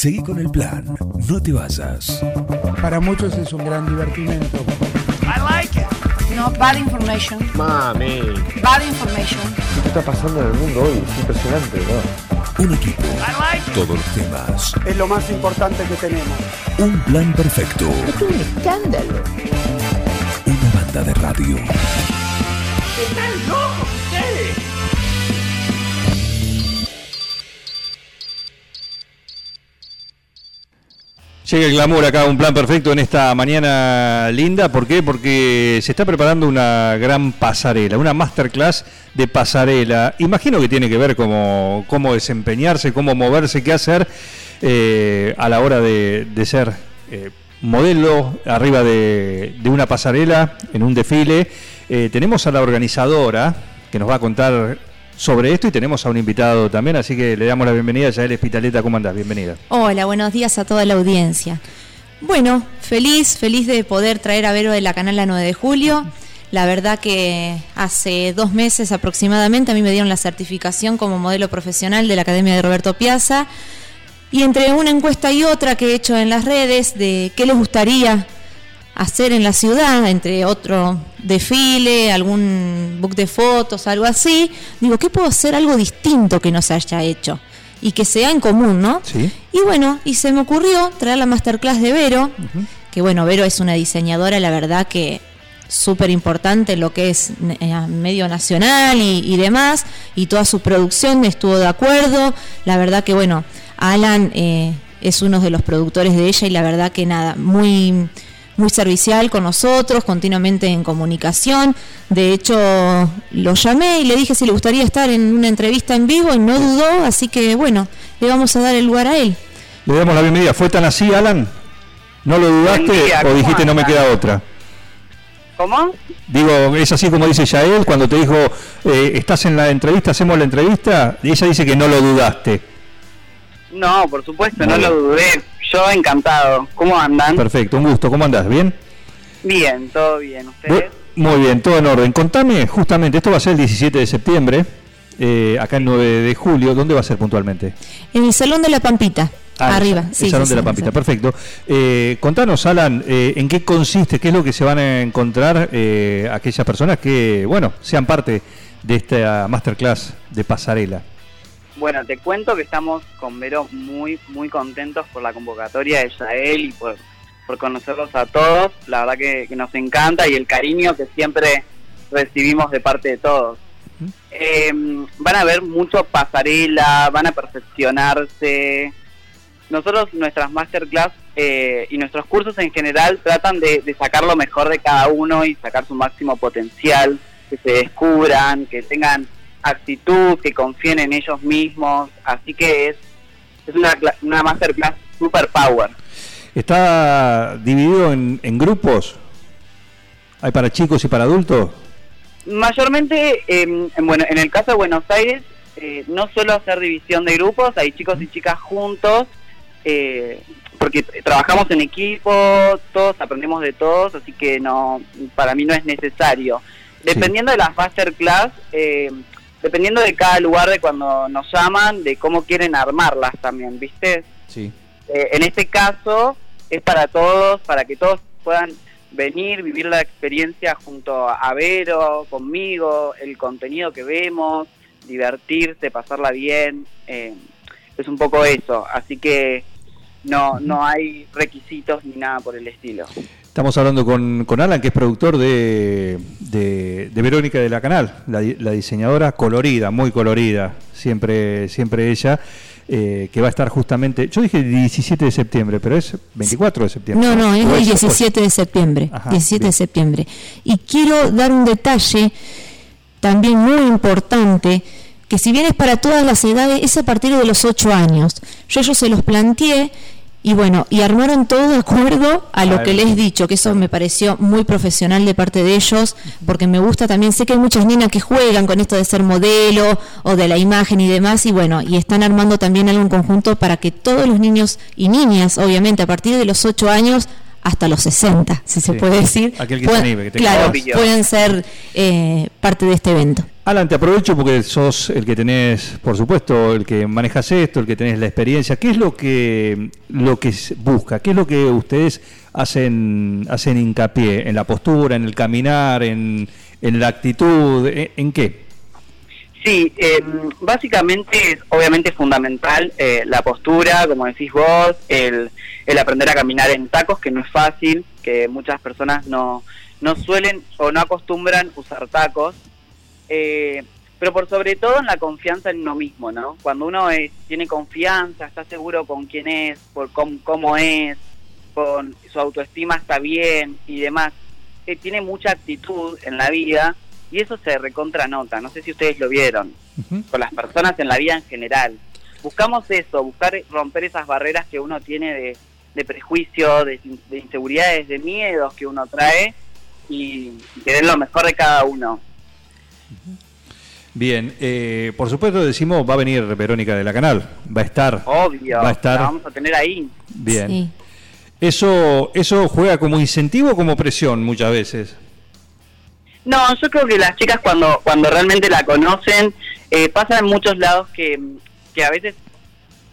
Seguí con el plan, no te vayas. Para muchos es un gran divertimento. I like it. No, bad information. Mami. Bad information. ¿Qué está pasando en el mundo hoy? Es impresionante, ¿verdad? Un equipo, I like it. todos los temas, Es lo más importante que tenemos. un plan perfecto, Es un escándalo. una banda de radio. Están locos ustedes. Llega el glamour acá, un plan perfecto en esta mañana linda. ¿Por qué? Porque se está preparando una gran pasarela, una masterclass de pasarela. Imagino que tiene que ver cómo, cómo desempeñarse, cómo moverse, qué hacer eh, a la hora de, ser eh, modelo arriba de, de una pasarela, en un desfile. Eh, tenemos a la organizadora que nos va a contar sobre esto y tenemos a un invitado también, así que le damos la bienvenida a Yael Espitaleta. ¿Cómo andás? Bienvenida. Hola, buenos días a toda la audiencia. Bueno, feliz, feliz de poder traer a Vero de la Canal la 9 de julio. La verdad que hace dos meses aproximadamente a mí me dieron la certificación como modelo profesional de la Academia de Roberto Piazza. Y entre una encuesta y otra que he hecho en las redes de qué les gustaría hacer en la ciudad, entre otro desfile, algún book de fotos, algo así, digo, ¿qué puedo hacer algo distinto que no se haya hecho? Y que sea en común, ¿no? Sí. Y bueno, y se me ocurrió traer la masterclass de Vero, que bueno, Vero es una diseñadora, la verdad que súper importante lo que es eh, medio nacional y, y demás, y toda su producción estuvo de acuerdo. La verdad que bueno, Alan eh, es uno de los productores de ella y la verdad que nada, muy muy servicial con nosotros, continuamente en comunicación. De hecho, lo llamé y le dije si le gustaría estar en una entrevista en vivo y no dudó, así que bueno, le vamos a dar el lugar a él. Le damos la bienvenida. ¿Fue tan así, Alan? ¿No lo dudaste día, o ¿cómo dijiste no me queda otra? ¿Cómo? Digo, es así como dice Yael cuando te dijo, eh, estás en la entrevista, hacemos la entrevista, y ella dice que no lo dudaste. No, por supuesto, Muy no bien. lo dudé. Yo encantado. ¿Cómo andan? Perfecto, un gusto. ¿Cómo andás? ¿Bien? Bien, todo bien. ¿Ustedes? Muy bien, todo en orden. Contame, justamente, esto va a ser el 17 de septiembre, eh, acá el 9 de julio. ¿Dónde va a ser puntualmente? En el Salón de la Pampita, Ah, arriba. El sí, Salón sí, de la Pampita, sí. perfecto. Eh, contanos, Alan, eh, en qué consiste, qué es lo que se van a encontrar eh, aquellas personas que, bueno, sean parte de esta masterclass de pasarela. Bueno, te cuento que estamos con Vero muy, muy contentos por la convocatoria de Yael y por, por conocerlos a todos. La verdad que, que nos encanta y el cariño que siempre recibimos de parte de todos. Eh, van a ver mucho pasarela, van a perfeccionarse. Nosotros, nuestras masterclass eh, y nuestros cursos en general tratan de, de sacar lo mejor de cada uno y sacar su máximo potencial, que se descubran, que tengan actitud, que confíen en ellos mismos. Así que es, es una, una masterclass super power. ¿Está dividido en, en grupos? ¿Hay para chicos y para adultos? Mayormente, eh, en, bueno, en el caso de Buenos Aires, eh, no suelo hacer división de grupos, hay chicos y chicas juntos, eh, porque trabajamos en equipo, todos aprendemos de todos, así que no, para mí no es necesario. Dependiendo de las masterclass, eh, dependiendo de cada lugar de cuando nos llaman, de cómo quieren armarlas también, ¿viste? Sí. Eh, en este caso es para todos, para que todos puedan venir, vivir la experiencia junto a Vero, conmigo, el contenido que vemos, divertirse, pasarla bien. eh, es un poco eso, así que no, no hay requisitos ni nada por el estilo. Estamos hablando con, con Alan, que es productor de, de, de Verónica de la Canal, la, di- la diseñadora colorida, muy colorida, siempre, siempre ella, eh, que va a estar justamente, yo dije 17 de septiembre, pero es 24 de septiembre. No, no, es ¿O el 17 de septiembre. Ajá, 17 de septiembre. Y quiero dar un detalle también muy importante, que si bien es para todas las edades, es a partir de los 8 años. Yo ellos se los planteé y bueno, y armaron todo de acuerdo a lo que les he dicho, que eso me pareció muy profesional de parte de ellos, porque me gusta también, sé que hay muchas niñas que juegan con esto de ser modelo o de la imagen y demás, y bueno, y están armando también algo en conjunto para que todos los niños y niñas, obviamente, a partir de los 8 años hasta los 60, si se puede decir, Aquel que se anime, que claro, pueden ser eh, parte de este evento. Alan, te aprovecho porque sos el que tenés, por supuesto, el que manejas esto, el que tenés la experiencia. ¿Qué es lo que lo que busca? ¿Qué es lo que ustedes hacen hacen hincapié en la postura, en el caminar, en, en la actitud, en, qué? Sí, eh, básicamente es fundamental eh, la postura, como decís vos, el, el aprender a caminar en tacos, que no es fácil, que muchas personas no, no suelen o no acostumbran usar tacos, eh, pero por sobre todo en la confianza en uno mismo, ¿no? Cuando uno es- tiene confianza, está seguro con quién es, por cómo, cómo es, con su autoestima está bien y demás, que tiene mucha actitud en la vida y eso se recontranota, no sé si ustedes lo vieron, con las personas en la vida en general. Buscamos eso, buscar romper esas barreras que uno tiene de, de prejuicio, de, de inseguridades, de miedos que uno trae y, y que den lo mejor de cada uno. Bien, eh, por supuesto decimos, va a venir Verónica de la Canal, va a estar. Obvio, Va a estar. la vamos a tener ahí. Bien. Sí. Eso, eso juega como incentivo o como presión muchas veces. No, yo creo que las chicas cuando cuando realmente la conocen, eh, pasa en muchos lados que, que a veces,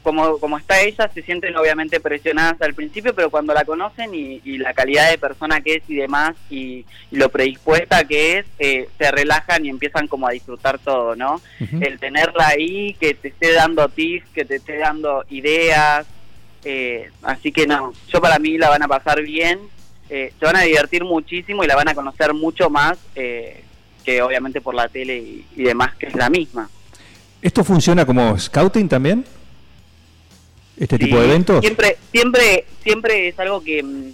como, como está ella, se sienten obviamente presionadas al principio, pero cuando la conocen y, y la calidad de persona que es y demás, y, y lo predispuesta que es, eh, se relajan y empiezan como a disfrutar todo, ¿no? El tenerla ahí, que te esté dando tips, que te esté dando ideas, eh, así que no, yo para mí la van a pasar bien, eh, se van a divertir muchísimo y la van a conocer mucho más eh, que obviamente por la tele y, y demás, que es la misma. ¿Esto funciona como scouting también? ¿Este tipo de eventos? Siempre, siempre, siempre es algo que, mm,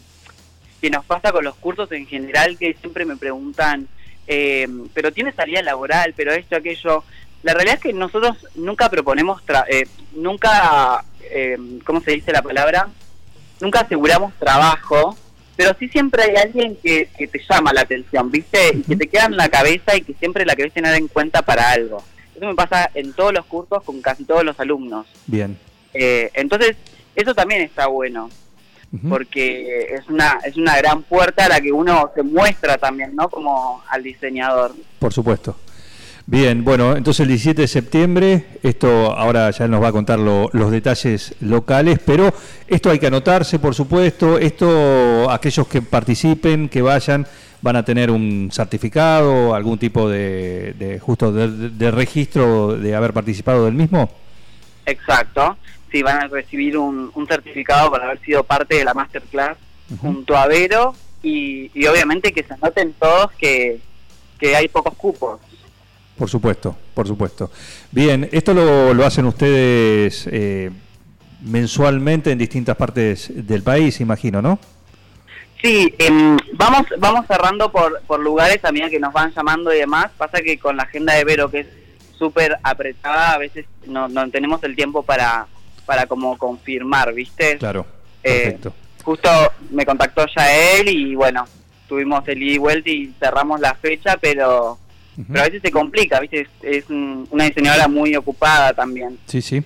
que nos pasa con los cursos en general, que siempre me preguntan, eh, pero tiene salida laboral, pero esto, aquello. La realidad es que nosotros nunca proponemos, tra- eh, nunca, eh, ¿cómo se dice la palabra? Nunca aseguramos trabajo, pero sí siempre hay alguien que, que te llama la atención, ¿viste? Y que te queda en la cabeza y que siempre la querés tener en cuenta para algo. Eso me pasa en todos los cursos con casi todos los alumnos. Bien. Eh, entonces, eso también está bueno, porque es una, es una gran puerta a la que uno se muestra también, ¿no? Como al diseñador. Por supuesto. Bien, bueno, entonces el 17 de septiembre, esto ahora ya nos va a contar lo- los detalles locales, pero esto hay que anotarse, por supuesto, esto aquellos que participen, que vayan, van a tener un certificado, algún tipo de, de justo de registro de haber participado del mismo. Exacto. Sí, van a recibir un, un certificado por haber sido parte de la masterclass junto a Vero y, y obviamente que se anoten todos que, que hay pocos cupos. Por supuesto, por supuesto. Bien, esto lo, lo hacen ustedes eh, mensualmente en distintas partes del país, imagino, ¿no? Sí, em, vamos vamos cerrando por, por lugares a medida que nos van llamando y demás. Pasa que con la agenda de Vero, que es súper apretada, a veces no, no tenemos el tiempo para, para como confirmar, ¿viste? Claro, Eh, perfecto. Justo me contactó ya él y bueno, tuvimos el ida y vuelta y cerramos la fecha, pero, pero a veces se complica, ¿viste? Es, es un- una diseñadora muy ocupada también. Sí, sí,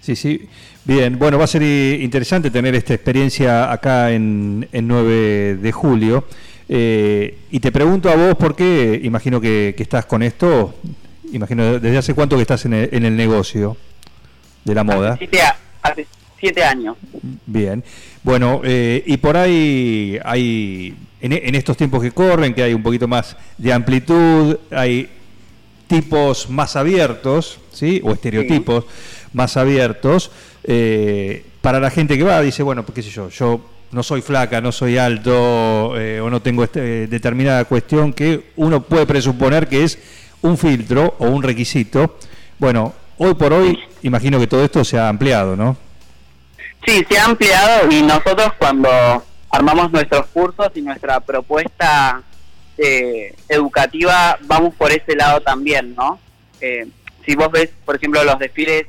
sí, sí. Bien, bueno, va a ser interesante tener esta experiencia acá en, en 9 de julio. Eh, y te pregunto a vos, por qué, imagino que, que estás con esto, imagino desde hace cuánto que estás en el, en el negocio de la moda. Hace siete, a- hace siete años. Bien, bueno, eh, y por ahí hay, en, en estos tiempos que corren, que hay un poquito más de amplitud, hay tipos más abiertos, ¿sí? O estereotipos más abiertos. eh, para la gente que va, dice, bueno, qué sé yo, yo no soy flaca, no soy alto, eh, o no tengo este- determinada cuestión que uno puede presuponer que es un filtro o un requisito. Bueno, hoy por hoy, imagino que todo esto se ha ampliado, ¿no? Sí, se ha ampliado y nosotros cuando armamos nuestros cursos y nuestra propuesta eh, educativa vamos por ese lado también, ¿no? Eh, si vos ves, por ejemplo, los desfiles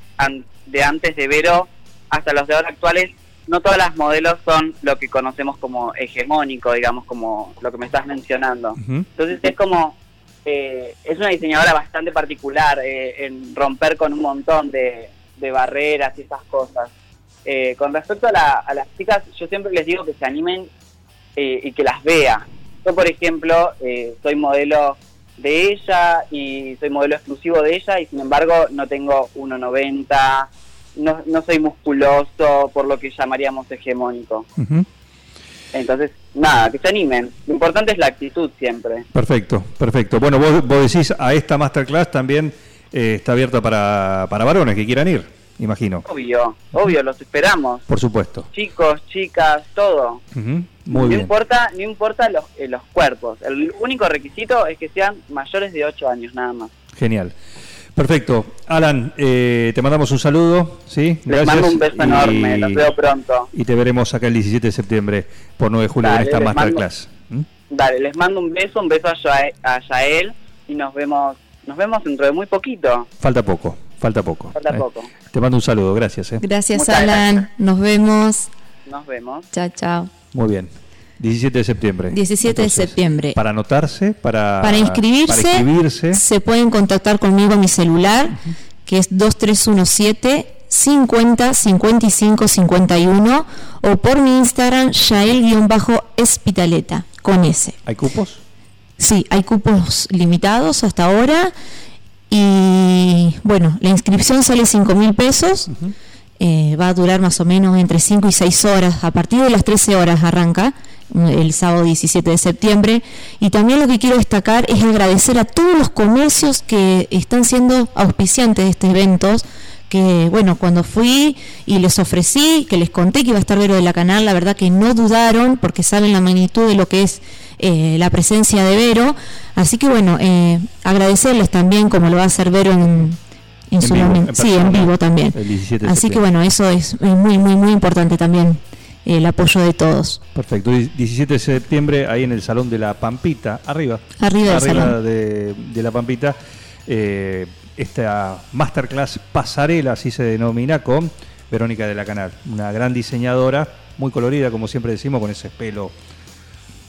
de antes de Vero hasta los de ahora actuales, no todas las modelos son lo que conocemos como hegemónico, digamos, como lo que me estás mencionando. Entonces es como, eh, es una diseñadora bastante particular eh, en romper con un montón de, de barreras y esas cosas. Eh, con respecto a, la- a las chicas, yo siempre les digo que se animen eh, y que las vea. Yo, por ejemplo, eh, soy modelo de ella y soy modelo exclusivo de ella y sin embargo no tengo 1,90, no, no soy musculoso por lo que llamaríamos hegemónico. Entonces, nada, que se animen. Lo importante es la actitud siempre. Perfecto, perfecto. Bueno, vos, vos decís, a esta masterclass también eh, está abierta para, para varones que quieran ir, imagino. Obvio, obvio, los esperamos. Por supuesto. Chicos, chicas, todo. Muy no bien. importa, no importa los, eh, los cuerpos. El único requisito es que sean mayores de 8 años nada más. Genial. Perfecto. Alan, eh, te mandamos un saludo, ¿sí? Les mando un beso enorme, los veo pronto. Y te veremos acá el 17 de septiembre por 9 de julio Dale, en esta les mando- masterclass. ¿Mm? Dale, les mando un beso, un beso a, Yael, a Yael y nos vemos nos vemos dentro de muy poquito. Falta poco, falta poco. Falta Eh, poco. Te mando un saludo, gracias. eh. Gracias, Muchas Alan. Nos vemos. Nos vemos. Chao, chao. Muy bien. 17 de septiembre. 17 de septiembre. Para anotarse, para, Para inscribirse, para inscribirse. se pueden contactar conmigo a mi celular, que es 2317 50 55 51 o por mi Instagram, Yael-Espitaleta, con S. ¿Hay cupos? Sí, hay cupos limitados hasta ahora y bueno, la inscripción sale 5 mil pesos, eh, va a durar más o menos entre 5 y 6 horas, a partir de las 13 horas arranca el sábado 17 de septiembre y también lo que quiero destacar es agradecer a todos los comercios que están siendo auspiciantes de este evento que bueno, cuando fui y les ofrecí, que les conté que iba a estar Vero de la Canal, la verdad que no dudaron porque saben la magnitud de lo que es eh, la presencia de Vero. Así que bueno, eh, agradecerles también como lo va a hacer Vero en, en En su vivo, en sí, en vivo también. el 17 de Así que bueno, eso es muy, muy, muy importante también, el apoyo de todos. Perfecto. Die- 17 de septiembre, ahí en el Salón de la Pampita, arriba. Arriba del salón. De, de la Pampita. eh, esta masterclass pasarela, así se denomina, con Verónica de la Canal. Una gran diseñadora, muy colorida, como siempre decimos, con ese pelo.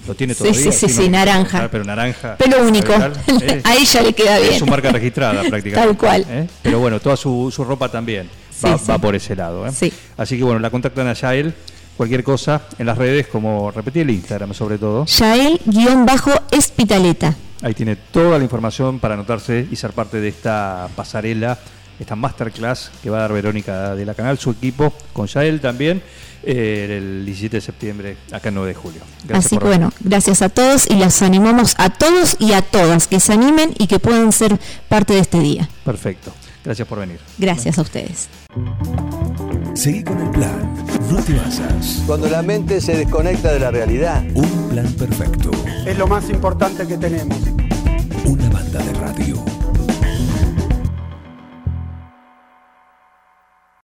Lo tiene Sí, todavía. sí, sí, ¿no? sí, naranja. Pero naranja. Pelo único. Eh, a ella le queda bien. Es su marca registrada prácticamente. Tal cual. ¿eh? Pero bueno, toda su, su ropa también Sí, va, sí. va por ese lado. ¿eh? Sí. Así que bueno, la contactan a Yael. Cualquier cosa en las redes, como repetí el Instagram sobre todo. Yael-Espitaleta. Ahí tiene toda la información para anotarse y ser parte de esta pasarela, esta masterclass que va a dar Verónica de la Canal, su equipo, con Yael también, eh, el 17 de septiembre, acá en 9 de julio. Gracias Así que bueno, gracias a todos y los animamos a todos y a todas que se animen y que puedan ser parte de este día. Perfecto. Gracias por venir. Gracias a ustedes. Seguí con el plan. No te basas. Cuando la mente se desconecta de la realidad. Un plan perfecto. Es lo más importante que tenemos. Una banda de radio.